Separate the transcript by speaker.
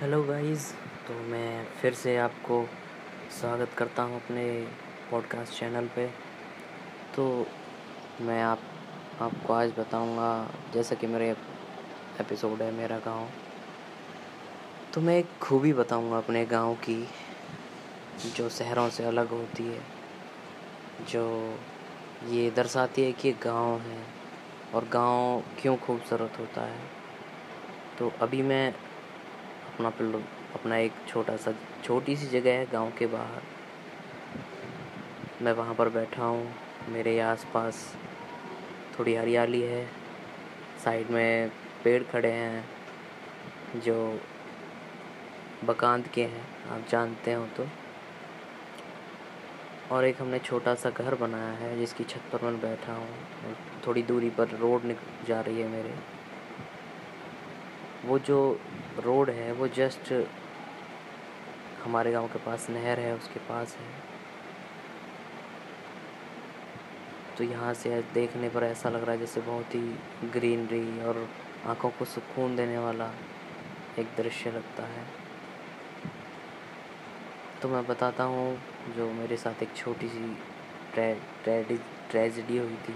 Speaker 1: Hello guys तो मैं फिर से आपको स्वागत करता हूँ अपने पॉडकास्ट चैनल पे। तो मैं आप, आपको आज बताऊँगा, जैसा कि मेरे एपिसोड है, मेरा गाँव। तो मैं एक खूबी बताऊँगा अपने गाँव की, जो शहरों से अलग होती है, जो ये दर्शाती है कि गाँव है, और गाँव क्यों खूबसूरत होता है। तो अभी मैं अपना अपना एक छोटा सा, छोटी सी जगह है गाँव के बाहर। मैं वहाँ पर बैठा हूँ, मेरे आसपास थोड़ी हरियाली है। साइड में पेड़ खड़े हैं जो बकांत के हैं, आप जानते हो तो। और एक हमने छोटा सा घर बनाया है जिसकी छत पर मैं बैठा हूँ। थोड़ी दूरी पर रोड जा रही है मेरे। वो जो रोड है, वो जस्ट हमारे गाँव के पास नहर है, उसके पास है। तो यहाँ से देखने पर ऐसा लग रहा है जैसे बहुत ही ग्रीनरी और आँखों को सुकून देने वाला एक दृश्य लगता है। तो मैं बताता हूँ, जो मेरे साथ एक छोटी सी ट्रेजिडी हुई थी।